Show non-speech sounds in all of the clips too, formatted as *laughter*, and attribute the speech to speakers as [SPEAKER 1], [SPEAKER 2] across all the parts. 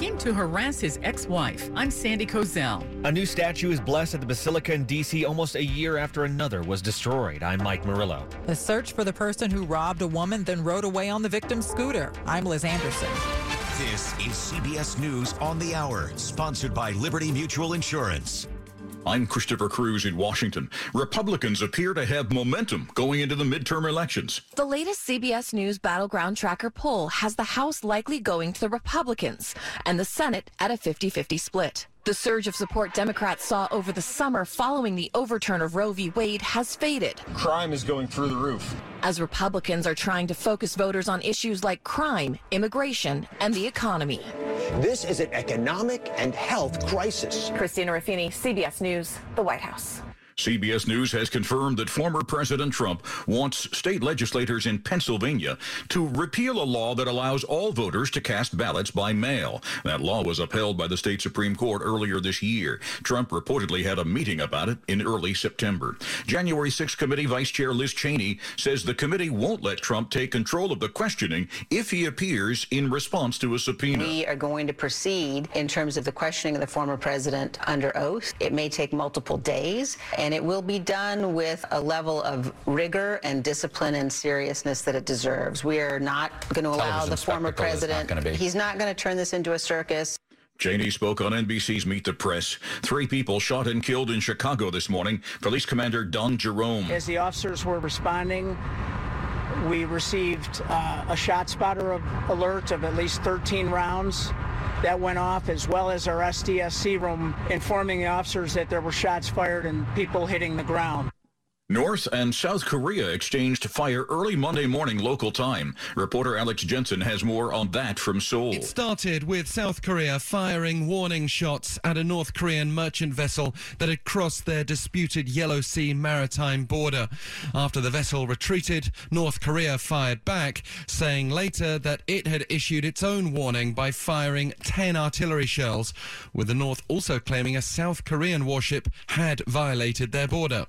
[SPEAKER 1] came to harass his ex-wife. I'm Sandy Kozel.
[SPEAKER 2] A new statue is blessed at the Basilica in D.C. almost a year after another was destroyed. I'm Mike Murillo.
[SPEAKER 3] The search for the person who robbed a woman then rode away on the victim's scooter. I'm Liz Anderson.
[SPEAKER 4] This is CBS News on the Hour, sponsored by Liberty Mutual Insurance.
[SPEAKER 5] I'm Christopher Cruz in Washington. Republicans appear to have momentum going into the midterm elections.
[SPEAKER 6] The latest CBS News Battleground Tracker poll has the House likely going to the Republicans and the Senate at a 50 50 split. The surge of support Democrats saw over the summer following the overturn of Roe v. Wade has faded.
[SPEAKER 7] Crime is going through the roof.
[SPEAKER 6] As Republicans are trying to focus voters on issues like crime, immigration, and the economy.
[SPEAKER 8] This is an economic and health crisis.
[SPEAKER 6] Christina Ruffini, CBS News, the White House.
[SPEAKER 5] CBS News has confirmed that former President Trump wants state legislators in Pennsylvania to repeal a law that allows all voters to cast ballots by mail. That law was upheld by the state Supreme Court earlier this year. Trump reportedly had a meeting about it in early September. January 6 committee Vice Chair Liz Cheney says the committee won't let Trump take control of the questioning if he appears in response to a subpoena.
[SPEAKER 9] We are going to proceed in terms of the questioning of the former president under oath. It may take multiple days and and it will be done with a level of rigor and discipline and seriousness that it deserves. We are not going to allow the former president, not he's not going to turn this into a circus.
[SPEAKER 5] Cheney spoke on NBC's Meet the Press. Three people shot and killed in Chicago this morning. Police Commander Don Jerome.
[SPEAKER 10] As the officers were responding, we received uh, a shot spotter of alert of at least 13 rounds that went off, as well as our SDSC room informing the officers that there were shots fired and people hitting the ground.
[SPEAKER 5] North and South Korea exchanged fire early Monday morning local time. Reporter Alex Jensen has more on that from Seoul.
[SPEAKER 11] It started with South Korea firing warning shots at a North Korean merchant vessel that had crossed their disputed Yellow Sea maritime border. After the vessel retreated, North Korea fired back, saying later that it had issued its own warning by firing 10 artillery shells, with the North also claiming a South Korean warship had violated their border.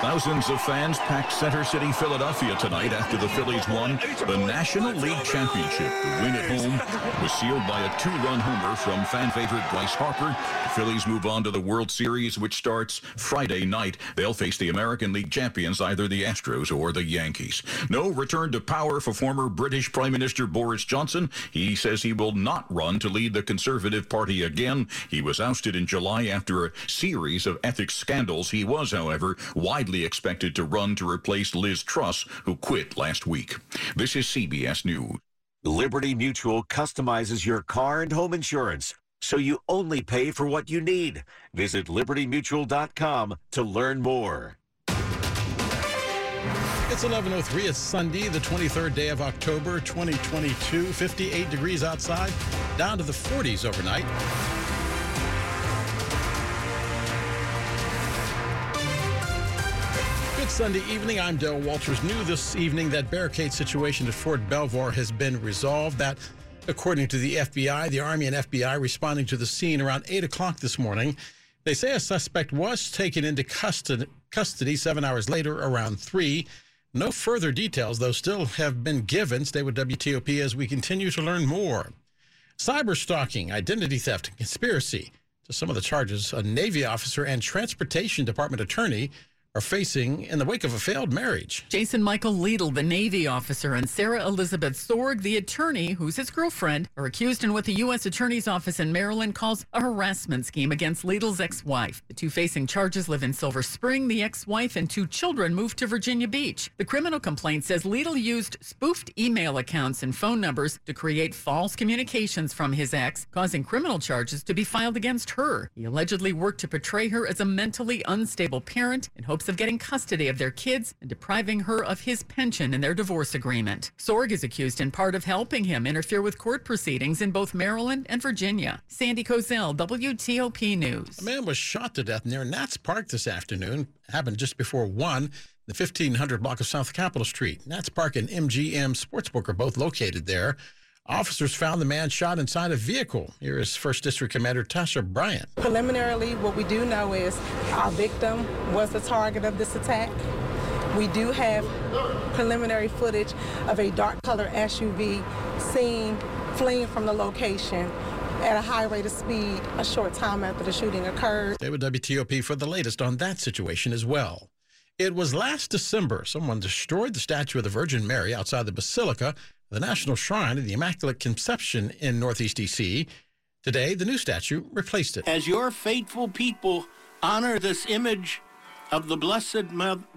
[SPEAKER 5] Thousands of fans packed Center City, Philadelphia tonight after the Phillies won the National League Championship. The win at home was sealed by a two-run homer from fan favorite Bryce Harper. The Phillies move on to the World Series, which starts Friday night. They'll face the American League champions, either the Astros or the Yankees. No return to power for former British Prime Minister Boris Johnson. He says he will not run to lead the Conservative Party again. He was ousted in July after a series of ethics scandals. He was, however, widely widely expected to run to replace Liz Truss, who quit last week. This is CBS News.
[SPEAKER 4] Liberty Mutual customizes your car and home insurance so you only pay for what you need. Visit libertymutual.com to learn more.
[SPEAKER 12] It's 11:03. It's Sunday, the 23rd day of October, 2022. 58 degrees outside, down to the 40s overnight. Sunday evening. I'm Dale Walters. New this evening that barricade situation at Fort Belvoir has been resolved. That, according to the FBI, the Army and FBI responding to the scene around 8 o'clock this morning. They say a suspect was taken into custody, custody seven hours later around 3. No further details, though, still have been given. Stay with WTOP as we continue to learn more. Cyber stalking, identity theft, and conspiracy. To some of the charges, a Navy officer and Transportation Department attorney are facing in the wake of a failed marriage.
[SPEAKER 1] Jason Michael Liedl, the Navy officer, and Sarah Elizabeth Sorg, the attorney, who's his girlfriend, are accused in what the U.S. Attorney's Office in Maryland calls a harassment scheme against Liedl's ex wife. The two facing charges live in Silver Spring. The ex wife and two children moved to Virginia Beach. The criminal complaint says Liedl used spoofed email accounts and phone numbers to create false communications from his ex, causing criminal charges to be filed against her. He allegedly worked to portray her as a mentally unstable parent and hoped hopes of getting custody of their kids and depriving her of his pension in their divorce agreement. Sorg is accused in part of helping him interfere with court proceedings in both Maryland and Virginia. Sandy Kozel, WTOP News.
[SPEAKER 12] A man was shot to death near Nats Park this afternoon. Happened just before 1. the 1500 block of South Capitol Street. Nats Park and MGM Sportsbook are both located there. Officers found the man shot inside a vehicle. Here is First District Commander Tasha Bryant.
[SPEAKER 10] Preliminarily, what we do know is our victim was the target of this attack. We do have preliminary footage of a dark color SUV seen fleeing from the location at a high rate of speed a short time after the shooting occurred.
[SPEAKER 12] Stay with WTOP for the latest on that situation as well. It was last December someone destroyed the statue of the Virgin Mary outside the Basilica, the National Shrine of the Immaculate Conception in Northeast D.C. Today, the new statue replaced it.
[SPEAKER 13] As your faithful people honor this image of the Blessed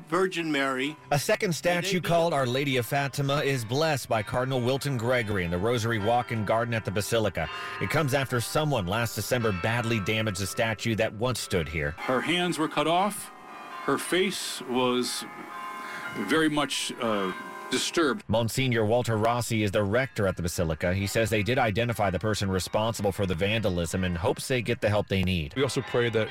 [SPEAKER 13] Virgin Mary.
[SPEAKER 2] A second statue called Our Lady of Fatima is blessed by Cardinal Wilton Gregory in the Rosary Walk and Garden at the Basilica. It comes after someone last December badly damaged the statue that once stood here.
[SPEAKER 8] Her hands were cut off. Her face was very much uh, disturbed.
[SPEAKER 2] Monsignor Walter Rossi is the rector at the Basilica. He says they did identify the person responsible for the vandalism and hopes they get the help they need.
[SPEAKER 8] We also pray that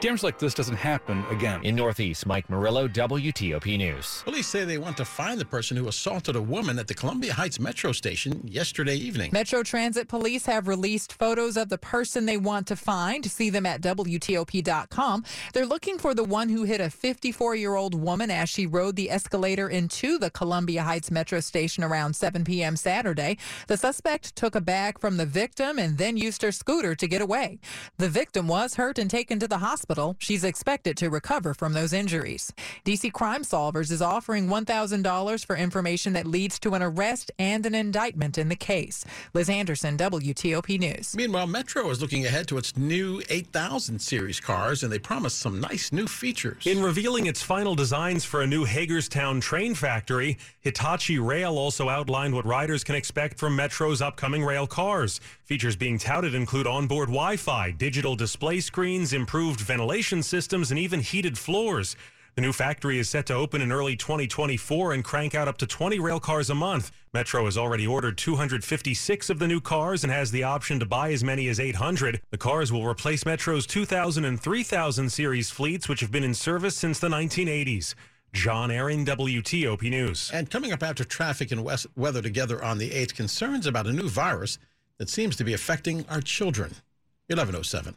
[SPEAKER 8] damage like this doesn't happen again.
[SPEAKER 2] In Northeast, Mike Murillo, WTOP News.
[SPEAKER 12] Police say they want to find the person who assaulted a woman at the Columbia Heights Metro station yesterday evening.
[SPEAKER 3] Metro Transit Police have released photos of the person they want to find. See them at WTOP.com. They're looking for the one who hit a 54 year old woman as she rode the escalator into the Columbia Heights Metro station around 7 p.m. Saturday. The suspect took a bag from the victim and then used her scooter to get away. The victim was hurt and taken to the hospital hospital. She's expected to recover from those injuries. DC Crime Solvers is offering $1,000 for information that leads to an arrest and an indictment in the case. Liz Anderson, WTOP News.
[SPEAKER 12] Meanwhile, Metro is looking ahead to its new 8000 series cars, and they promise some nice new features.
[SPEAKER 14] In revealing its final designs for a new Hagerstown train factory, Hitachi Rail also outlined what riders can expect from Metro's upcoming rail cars. Features being touted include onboard Wi Fi, digital display screens, improved ventilation systems, and even heated floors. The new factory is set to open in early 2024 and crank out up to 20 rail cars a month. Metro has already ordered 256 of the new cars and has the option to buy as many as 800. The cars will replace Metro's 2000 and 3000 series fleets, which have been in service since the 1980s. John Aaron, WTOP News.
[SPEAKER 12] And coming up after traffic and weather together on the 8th, concerns about a new virus that seems to be affecting our children. 1107.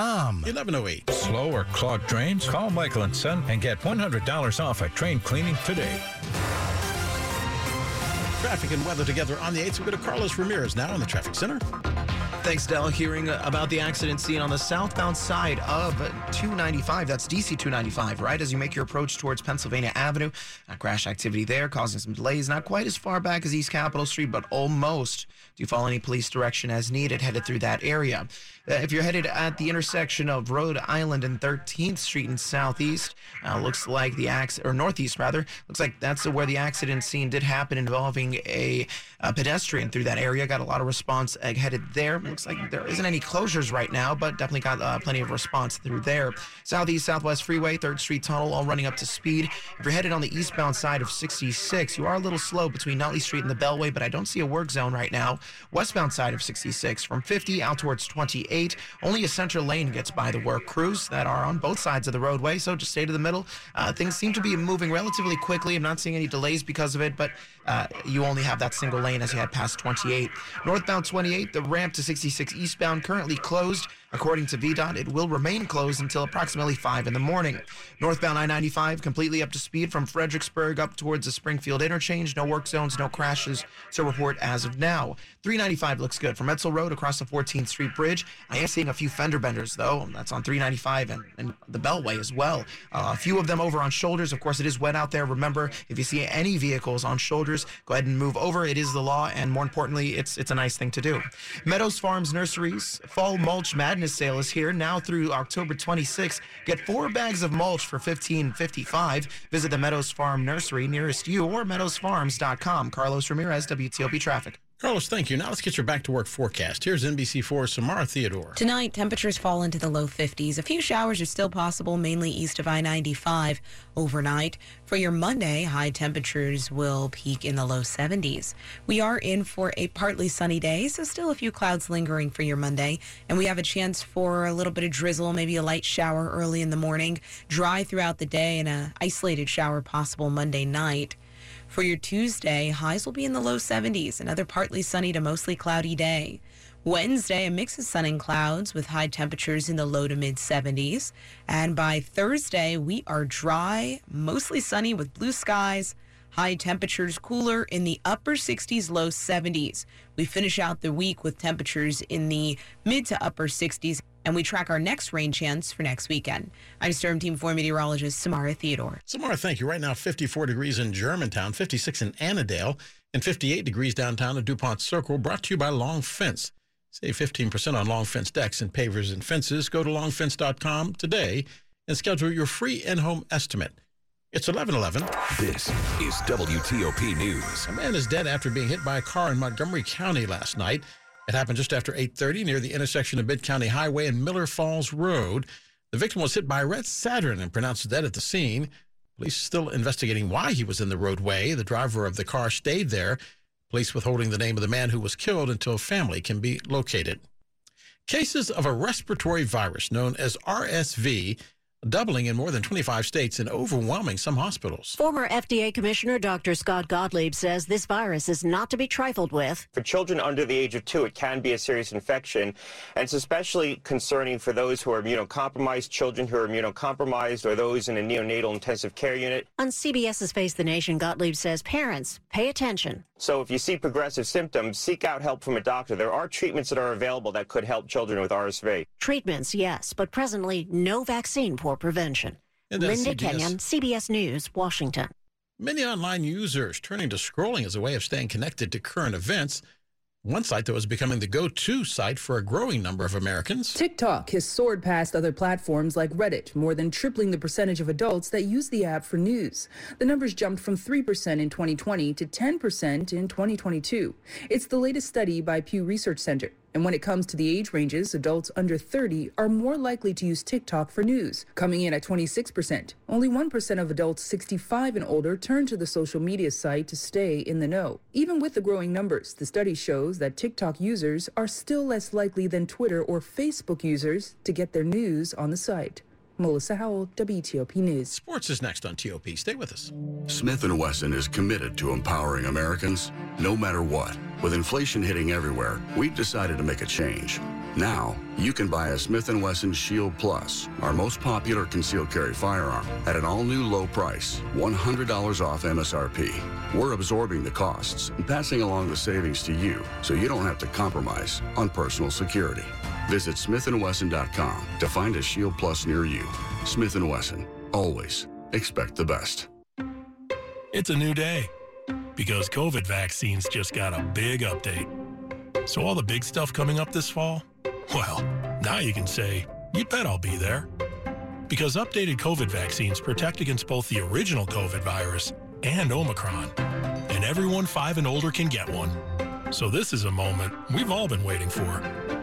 [SPEAKER 12] 1108.
[SPEAKER 5] Slow or clogged drains? Call Michael and Son and get $100 off a train cleaning today.
[SPEAKER 12] Traffic and weather together on the 8th. We go to Carlos Ramirez now in the traffic center.
[SPEAKER 15] Thanks, Dell. Hearing about the accident scene on the southbound side of 295. That's DC 295, right? As you make your approach towards Pennsylvania Avenue. crash activity there causing some delays. Not quite as far back as East Capitol Street, but almost. Do you follow any police direction as needed headed through that area? Uh, if you're headed at the intersection of Rhode Island and 13th Street in Southeast, uh, looks like the accident, or Northeast rather, looks like that's where the accident scene did happen involving a, a pedestrian through that area. Got a lot of response uh, headed there. Looks like there isn't any closures right now, but definitely got uh, plenty of response through there. Southeast Southwest Freeway, 3rd Street Tunnel, all running up to speed. If you're headed on the eastbound side of 66, you are a little slow between Nutley Street and the Beltway, but I don't see a work zone right now. Westbound side of 66 from 50 out towards 28. Only a center lane gets by the work crews that are on both sides of the roadway, so just stay to the middle. Uh, things seem to be moving relatively quickly. I'm not seeing any delays because of it, but uh, you only have that single lane as you head past 28. Northbound 28, the ramp to 66 eastbound currently closed According to VDOT, it will remain closed until approximately 5 in the morning. Northbound I 95 completely up to speed from Fredericksburg up towards the Springfield interchange. No work zones, no crashes to report as of now. 395 looks good from Edsall Road across the 14th Street Bridge. I am seeing a few fender benders, though. That's on 395 and, and the Beltway as well. Uh, a few of them over on shoulders. Of course, it is wet out there. Remember, if you see any vehicles on shoulders, go ahead and move over. It is the law, and more importantly, it's it's a nice thing to do. Meadows Farms Nurseries Fall Mulch Madness Sale is here now through October 26th. Get four bags of mulch for 15.55. Visit the Meadows Farm Nursery nearest you or meadowsfarms.com. Carlos Ramirez, WTOP Traffic.
[SPEAKER 12] Carlos, thank you. Now let's get your back to work forecast. Here's NBC4 Samara Theodore.
[SPEAKER 9] Tonight, temperatures fall into the low 50s. A few showers are still possible, mainly east of I 95 overnight. For your Monday, high temperatures will peak in the low 70s. We are in for a partly sunny day, so still a few clouds lingering for your Monday. And we have a chance for a little bit of drizzle, maybe a light shower early in the morning, dry throughout the day, and an isolated shower possible Monday night. For your Tuesday, highs will be in the low 70s, another partly sunny to mostly cloudy day. Wednesday, a mix of sun and clouds with high temperatures in the low to mid 70s. And by Thursday, we are dry, mostly sunny with blue skies. High temperatures cooler in the upper 60s, low 70s. We finish out the week with temperatures in the mid to upper 60s and we track our next rain chance for next weekend. I'm Storm Team 4 meteorologist Samara Theodore.
[SPEAKER 12] Samara, thank you. Right now, 54 degrees in Germantown, 56 in Annandale, and 58 degrees downtown at DuPont Circle, brought to you by Long Fence. Save 15% on long fence decks and pavers and fences. Go to longfence.com today and schedule your free in-home estimate. It's 1111.
[SPEAKER 16] This is WTOP News.
[SPEAKER 12] A man is dead after being hit by a car in Montgomery County last night. It happened just after 8:30 near the intersection of Mid County Highway and Miller Falls Road. The victim was hit by a red Saturn and pronounced dead at the scene. Police still investigating why he was in the roadway. The driver of the car stayed there. Police withholding the name of the man who was killed until family can be located. Cases of a respiratory virus known as RSV doubling in more than 25 states and overwhelming some hospitals.
[SPEAKER 17] Former FDA Commissioner Dr. Scott Gottlieb says this virus is not to be trifled with.
[SPEAKER 18] For children under the age of two, it can be a serious infection, and it's especially concerning for those who are immunocompromised, children who are immunocompromised, or those in a neonatal intensive care unit.
[SPEAKER 17] On CBS's Face the Nation, Gottlieb says parents, pay attention.
[SPEAKER 18] So if you see progressive symptoms, seek out help from a doctor. There are treatments that are available that could help children with RSV.
[SPEAKER 17] Treatments, yes, but presently no vaccine for prevention. Linda
[SPEAKER 12] CBS.
[SPEAKER 17] Kenyon, CBS News, Washington.
[SPEAKER 12] Many online users turning to scrolling as a way of staying connected to current events. One site that was becoming the go to site for a growing number of Americans.
[SPEAKER 19] TikTok has soared past other platforms like Reddit, more than tripling the percentage of adults that use the app for news. The numbers jumped from 3% in 2020 to 10% in 2022. It's the latest study by Pew Research Center. And when it comes to the age ranges, adults under 30 are more likely to use TikTok for news, coming in at 26%. Only 1% of adults 65 and older turn to the social media site to stay in the know. Even with the growing numbers, the study shows that TikTok users are still less likely than Twitter or Facebook users to get their news on the site. Melissa Howell, WTOP News.
[SPEAKER 12] Sports is next on TOP. Stay with us.
[SPEAKER 20] Smith & Wesson is committed to empowering Americans no matter what. With inflation hitting everywhere, we've decided to make a change. Now, you can buy a Smith & Wesson Shield Plus, our most popular concealed carry firearm, at an all-new low price, $100 off MSRP. We're absorbing the costs and passing along the savings to you so you don't have to compromise on personal security. Visit smithandwesson.com to find a Shield Plus near you. Smith & Wesson, always expect the best.
[SPEAKER 21] It's a new day because COVID vaccines just got a big update. So, all the big stuff coming up this fall? Well, now you can say, you'd bet I'll be there. Because updated COVID vaccines protect against both the original COVID virus and Omicron. And everyone five and older can get one. So, this is a moment we've all been waiting for.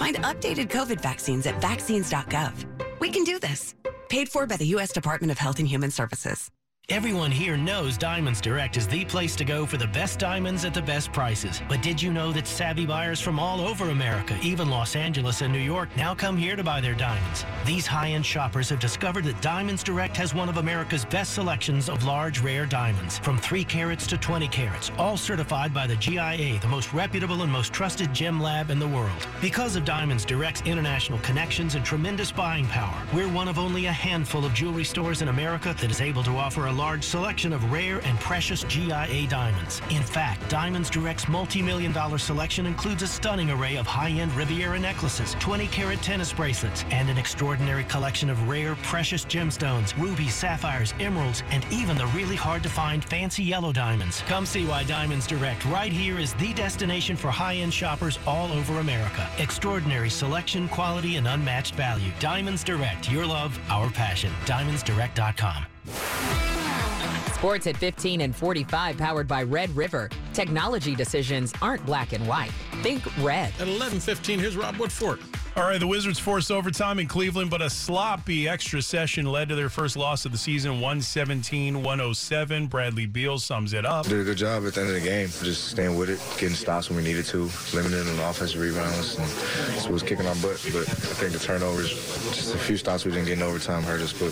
[SPEAKER 22] Find updated COVID vaccines at vaccines.gov. We can do this. Paid for by the U.S. Department of Health and Human Services.
[SPEAKER 23] Everyone here knows Diamonds Direct is the place to go for the best diamonds at the best prices. But did you know that savvy buyers from all over America, even Los Angeles and New York, now come here to buy their diamonds? These high-end shoppers have discovered that Diamonds Direct has one of America's best selections of large, rare diamonds, from 3 carats to 20 carats, all certified by the GIA, the most reputable and most trusted gem lab in the world. Because of Diamonds Direct's international connections and tremendous buying power, we're one of only a handful of jewelry stores in America that is able to offer a large selection of rare and precious GIA diamonds. In fact, Diamonds Direct's multi-million dollar selection includes a stunning array of high-end Riviera necklaces, 20-carat tennis bracelets, and an extraordinary collection of rare, precious gemstones, rubies, sapphires, emeralds, and even the really hard-to-find fancy yellow diamonds. Come see why Diamonds Direct right here is the destination for high-end shoppers all over America. Extraordinary selection, quality, and unmatched value. Diamonds Direct, your love, our passion. DiamondsDirect.com.
[SPEAKER 24] Sports at 15 and 45, powered by Red River. Technology decisions aren't black and white. Think red.
[SPEAKER 12] At 11:15, here's Rob Woodfork.
[SPEAKER 21] All right, the Wizards forced overtime in Cleveland, but a sloppy extra session led to their first loss of the season, 117 107. Bradley Beal sums it up.
[SPEAKER 25] Did a good job at the end of the game, just staying with it, getting stops when we needed to, limiting the offensive rebounds, and so was kicking our butt. But I think the turnovers, just a few stops we didn't get in overtime hurt us, but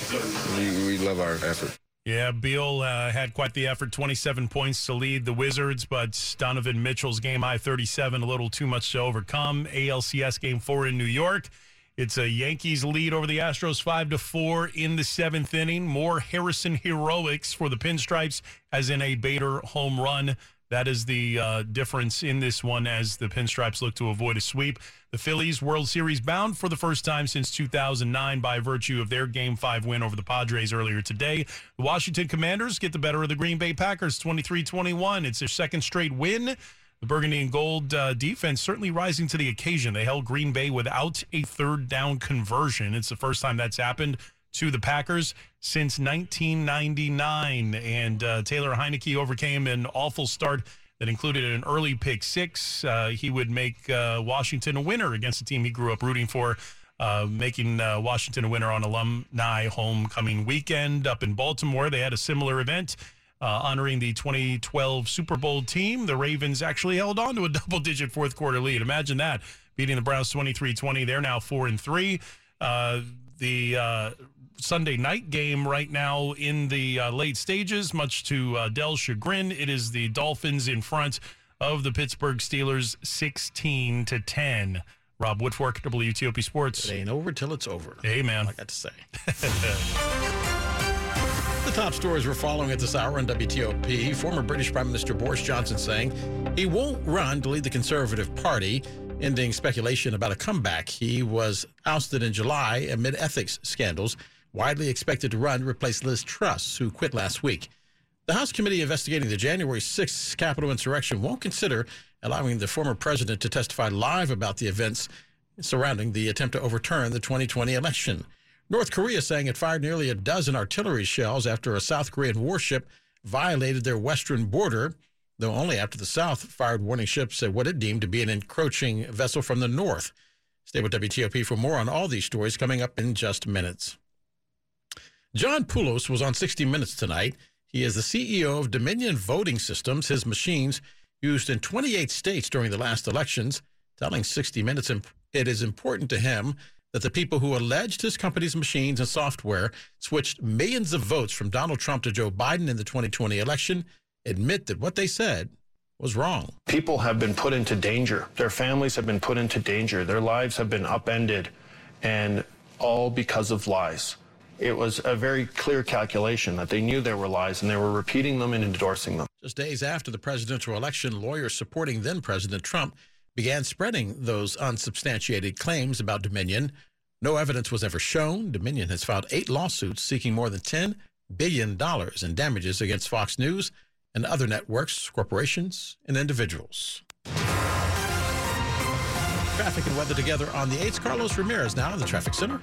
[SPEAKER 25] we, we love our effort.
[SPEAKER 21] Yeah, Beal uh, had quite the effort, 27 points to lead the Wizards, but Donovan Mitchell's game high 37, a little too much to overcome. ALCS game four in New York. It's a Yankees lead over the Astros 5 to 4 in the seventh inning. More Harrison heroics for the Pinstripes, as in a Bader home run. That is the uh, difference in this one as the Pinstripes look to avoid a sweep. The Phillies World Series bound for the first time since 2009 by virtue of their Game 5 win over the Padres earlier today. The Washington Commanders get the better of the Green Bay Packers 23 21. It's their second straight win. The Burgundy and Gold uh, defense certainly rising to the occasion. They held Green Bay without a third down conversion. It's the first time that's happened to the Packers since 1999. And uh, Taylor Heinicke overcame an awful start that included an early pick six. Uh, he would make uh, Washington a winner against the team he grew up rooting for. Uh, making uh, Washington a winner on alumni homecoming weekend up in Baltimore. They had a similar event uh, honoring the 2012 Super Bowl team. The Ravens actually held on to a *laughs* double digit fourth quarter lead. Imagine that beating the Browns 23 20. They're now four and three. Uh, the Sunday night game right now in the uh, late stages, much to uh, Dell's chagrin. It is the Dolphins in front of the Pittsburgh Steelers 16 to 10. Rob Woodfork, WTOP Sports.
[SPEAKER 12] It ain't over till it's over.
[SPEAKER 21] Hey, man.
[SPEAKER 12] I got to say. *laughs* the top stories we're following at this hour on WTOP. Former British Prime Minister Boris Johnson saying he won't run to lead the Conservative Party, ending speculation about a comeback. He was ousted in July amid ethics scandals, widely expected to run to replace Liz Truss, who quit last week. The House committee investigating the January 6th Capitol insurrection won't consider allowing the former president to testify live about the events surrounding the attempt to overturn the 2020 election. North Korea saying it fired nearly a dozen artillery shells after a South Korean warship violated their western border, though only after the South fired warning ships at what it deemed to be an encroaching vessel from the North. Stay with WTOP for more on all these stories coming up in just minutes. John Poulos was on 60 Minutes tonight. He is the CEO of Dominion Voting Systems. His machines used in 28 states during the last elections, telling 60 Minutes it is important to him that the people who alleged his company's machines and software switched millions of votes from Donald Trump to Joe Biden in the 2020 election admit that what they said was wrong.
[SPEAKER 26] People have been put into danger. Their families have been put into danger. Their lives have been upended, and all because of lies. It was a very clear calculation that they knew there were lies and they were repeating them and endorsing them.
[SPEAKER 12] Just days after the presidential election, lawyers supporting then President Trump began spreading those unsubstantiated claims about Dominion. No evidence was ever shown. Dominion has filed eight lawsuits seeking more than $10 billion in damages against Fox News and other networks, corporations, and individuals. Traffic and weather together on the 8th. Carlos Ramirez now in the traffic center.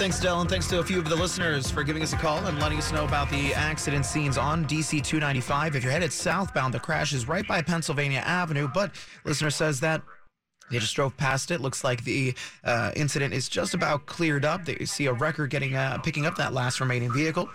[SPEAKER 15] Thanks, Dell, and thanks to a few of the listeners for giving us a call and letting us know about the accident scenes on DC 295. If you're headed southbound, the crash is right by Pennsylvania Avenue, but listener says that they just drove past it. Looks like the uh, incident is just about cleared up. They see a wrecker getting uh, picking up that last remaining vehicle.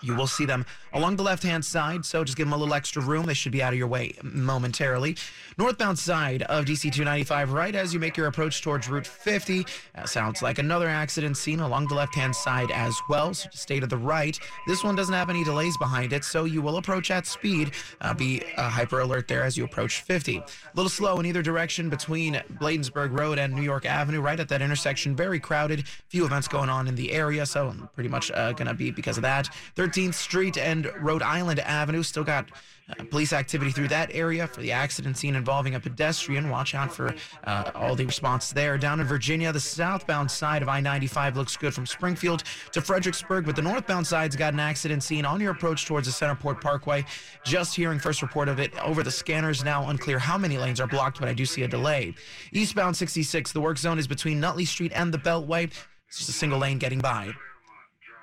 [SPEAKER 15] You will see them along the left hand side, so just give them a little extra room. They should be out of your way momentarily. Northbound side of DC 295, right as you make your approach towards Route 50. That sounds like another accident scene along the left hand side as well, so stay to the right. This one doesn't have any delays behind it, so you will approach at speed. Uh, be uh, hyper alert there as you approach 50. A little slow in either direction between Bladensburg Road and New York Avenue, right at that intersection. Very crowded. Few events going on in the area, so pretty much uh, going to be because of that. 13th Street and Rhode Island Avenue still got uh, police activity through that area for the accident scene involving a pedestrian. Watch out for uh, all the response there. Down in Virginia, the southbound side of I 95 looks good from Springfield to Fredericksburg, but the northbound side's got an accident scene on your approach towards the Centreport Parkway. Just hearing first report of it over the scanners now, unclear how many lanes are blocked, but I do see a delay. Eastbound 66, the work zone is between Nutley Street and the Beltway. It's just a single lane getting by.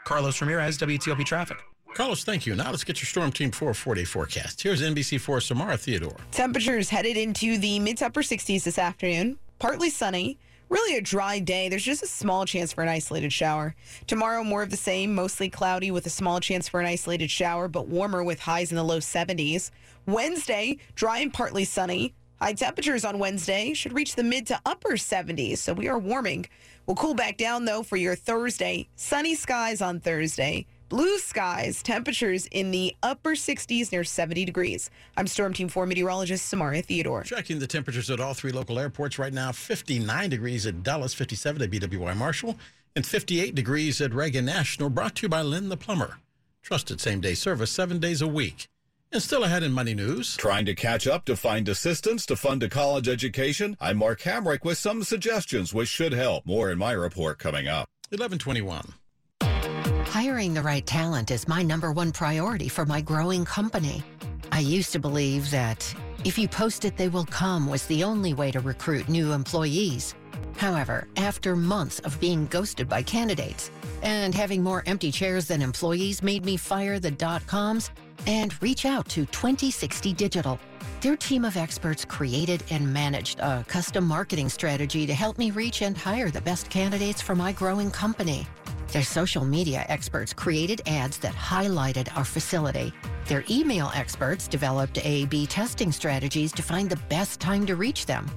[SPEAKER 15] Carlos Ramirez, WTOP Traffic.
[SPEAKER 12] Carlos, thank you. Now let's get your Storm Team 440 forecast. Here's NBC4 Samara Theodore.
[SPEAKER 27] Temperatures headed into the mid to upper 60s this afternoon. Partly sunny. Really a dry day. There's just a small chance for an isolated shower. Tomorrow, more of the same, mostly cloudy with a small chance for an isolated shower, but warmer with highs in the low 70s. Wednesday, dry and partly sunny. High temperatures on Wednesday should reach the mid to upper 70s, so we are warming. We'll cool back down though for your Thursday. Sunny skies on Thursday. Blue skies, temperatures in the upper 60s near 70 degrees. I'm Storm Team 4 meteorologist Samara Theodore.
[SPEAKER 12] Checking the temperatures at all three local airports right now 59 degrees at Dulles, 57 at BWI Marshall, and 58 degrees at Reagan National. Brought to you by Len the Plumber. Trusted same day service seven days a week. And still ahead in money news.
[SPEAKER 28] Trying to catch up to find assistance to fund a college education? I'm Mark Hamrick with some suggestions which should help. More in my report coming up.
[SPEAKER 12] 1121.
[SPEAKER 29] Hiring the right talent is my number one priority for my growing company. I used to believe that if you post it, they will come was the only way to recruit new employees. However, after months of being ghosted by candidates and having more empty chairs than employees made me fire the dot coms and reach out to 2060 Digital. Their team of experts created and managed a custom marketing strategy to help me reach and hire the best candidates for my growing company. Their social media experts created ads that highlighted our facility. Their email experts developed A B testing strategies to find the best time to reach them.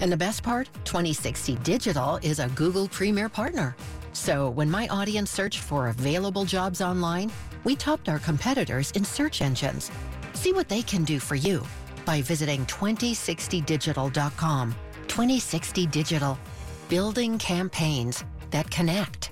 [SPEAKER 29] And the best part 2060 Digital is a Google Premier partner. So when my audience searched for available jobs online, we topped our competitors in search engines. See what they can do for you by visiting 2060digital.com. 2060 Digital, building campaigns that connect.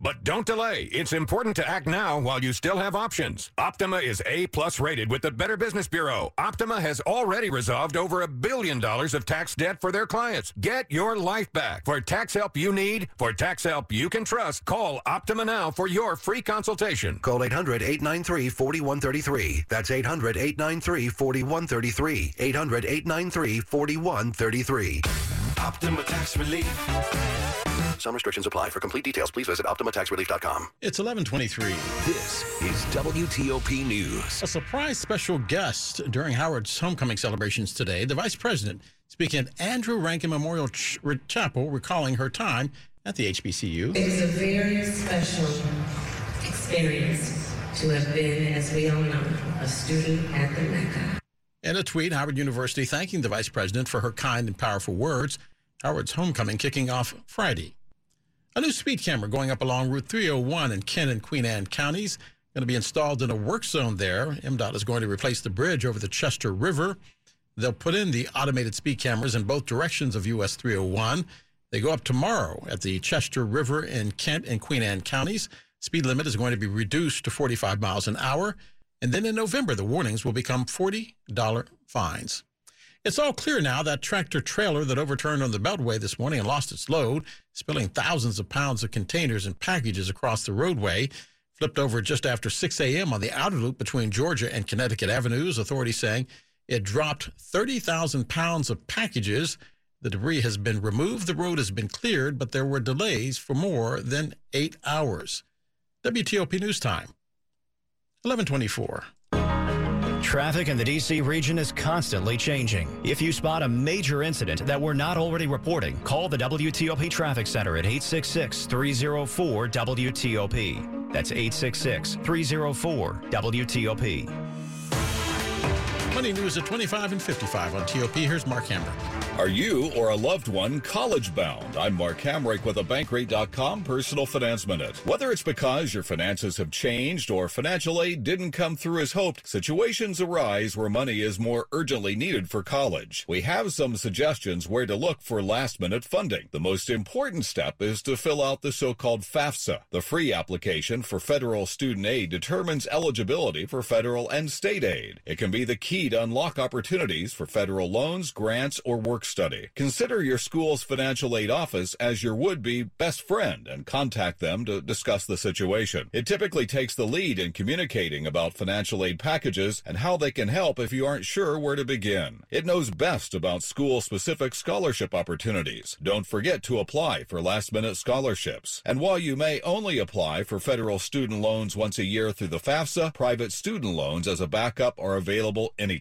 [SPEAKER 30] But don't delay. It's important to act now while you still have options. Optima is A plus rated with the Better Business Bureau. Optima has already resolved over a billion dollars of tax debt for their clients. Get your life back. For tax help you need, for tax help you can trust, call Optima now for your free consultation.
[SPEAKER 16] Call 800 893 4133. That's 800 893 4133. 800 893 4133. Optima Tax Relief. Some restrictions apply. For complete details, please visit OptimaTaxRelief.com.
[SPEAKER 12] It's 1123.
[SPEAKER 16] This is WTOP News.
[SPEAKER 12] A surprise special guest during Howard's homecoming celebrations today, the Vice President speaking at Andrew Rankin Memorial Ch- Chapel, recalling her time at the HBCU.
[SPEAKER 31] It is a very special experience to have been, as we all know, a student at the Mecca.
[SPEAKER 12] In a tweet, Howard University thanking the Vice President for her kind and powerful words. Howard's homecoming kicking off Friday. A new speed camera going up along Route 301 in Kent and Queen Anne counties. Going to be installed in a work zone there. MDOT is going to replace the bridge over the Chester River. They'll put in the automated speed cameras in both directions of US 301. They go up tomorrow at the Chester River in Kent and Queen Anne counties. Speed limit is going to be reduced to 45 miles an hour. And then in November, the warnings will become $40 fines. It's all clear now that tractor trailer that overturned on the Beltway this morning and lost its load, spilling thousands of pounds of containers and packages across the roadway. Flipped over just after 6 a.m. on the outer loop between Georgia and Connecticut Avenues. Authorities saying it dropped 30,000 pounds of packages. The debris has been removed. The road has been cleared, but there were delays for more than eight hours. WTOP News Time, 1124.
[SPEAKER 2] Traffic in the D.C. region is constantly changing. If you spot a major incident that we're not already reporting, call the WTOP Traffic Center at 866 304 WTOP. That's 866 304 WTOP.
[SPEAKER 12] Money news at 25 and 55 on TOP. Here's Mark Hamrick.
[SPEAKER 5] Are you or a loved one college bound? I'm Mark Hamrick with a Bankrate.com personal finance minute. Whether it's because your finances have changed or financial aid didn't come through as hoped, situations arise where money is more urgently needed for college. We have some suggestions where to look for last minute funding. The most important step is to fill out the so-called FAFSA. The free application for federal student aid determines eligibility for federal and state aid. It can be the key to unlock opportunities for federal loans, grants, or work study. Consider your school's financial aid office as your would-be best friend and contact them to discuss the situation. It typically takes the lead in communicating about financial aid packages and how they can help if you aren't sure where to begin. It knows best about school-specific scholarship opportunities. Don't forget to apply for last-minute scholarships. And while you may only apply for federal student loans once a year through the FAFSA, private student loans as a backup are available anytime.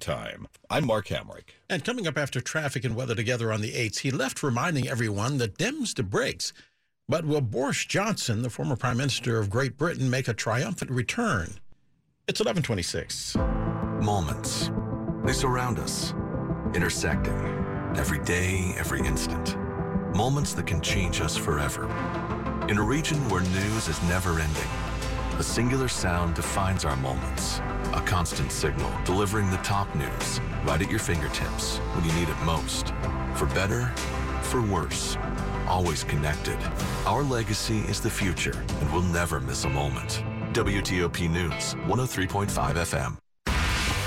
[SPEAKER 5] I'm Mark Hamrick.
[SPEAKER 12] And coming up after traffic and weather together on the 8th, he left reminding everyone that Dems to breaks. But will Boris Johnson, the former Prime Minister of Great Britain, make a triumphant return? It's 1126.
[SPEAKER 32] Moments. They surround us, intersecting every day, every instant. Moments that can change us forever. In a region where news is never ending, a singular sound defines our moments. A constant signal delivering the top news right at your fingertips when you need it most. For better, for worse. Always connected. Our legacy is the future, and we'll never miss a moment. WTOP News, 103.5 FM.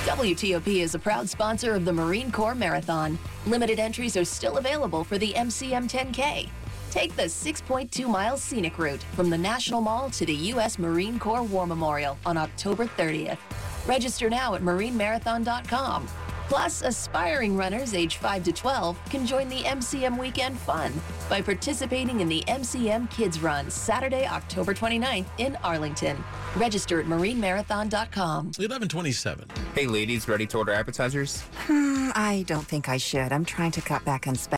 [SPEAKER 6] WTOP is a proud sponsor of the Marine Corps Marathon. Limited entries are still available for the MCM 10K. Take the 6.2 mile scenic route from the National Mall to the U.S. Marine Corps War Memorial on October 30th. Register now at marinemarathon.com. Plus, aspiring runners age 5 to 12 can join the MCM Weekend Fun by participating in the MCM Kids Run Saturday, October 29th in Arlington. Register at marinemarathon.com.
[SPEAKER 12] 1127.
[SPEAKER 24] Hey, ladies, ready to order appetizers?
[SPEAKER 33] Hmm, I don't think I should. I'm trying to cut back on spending.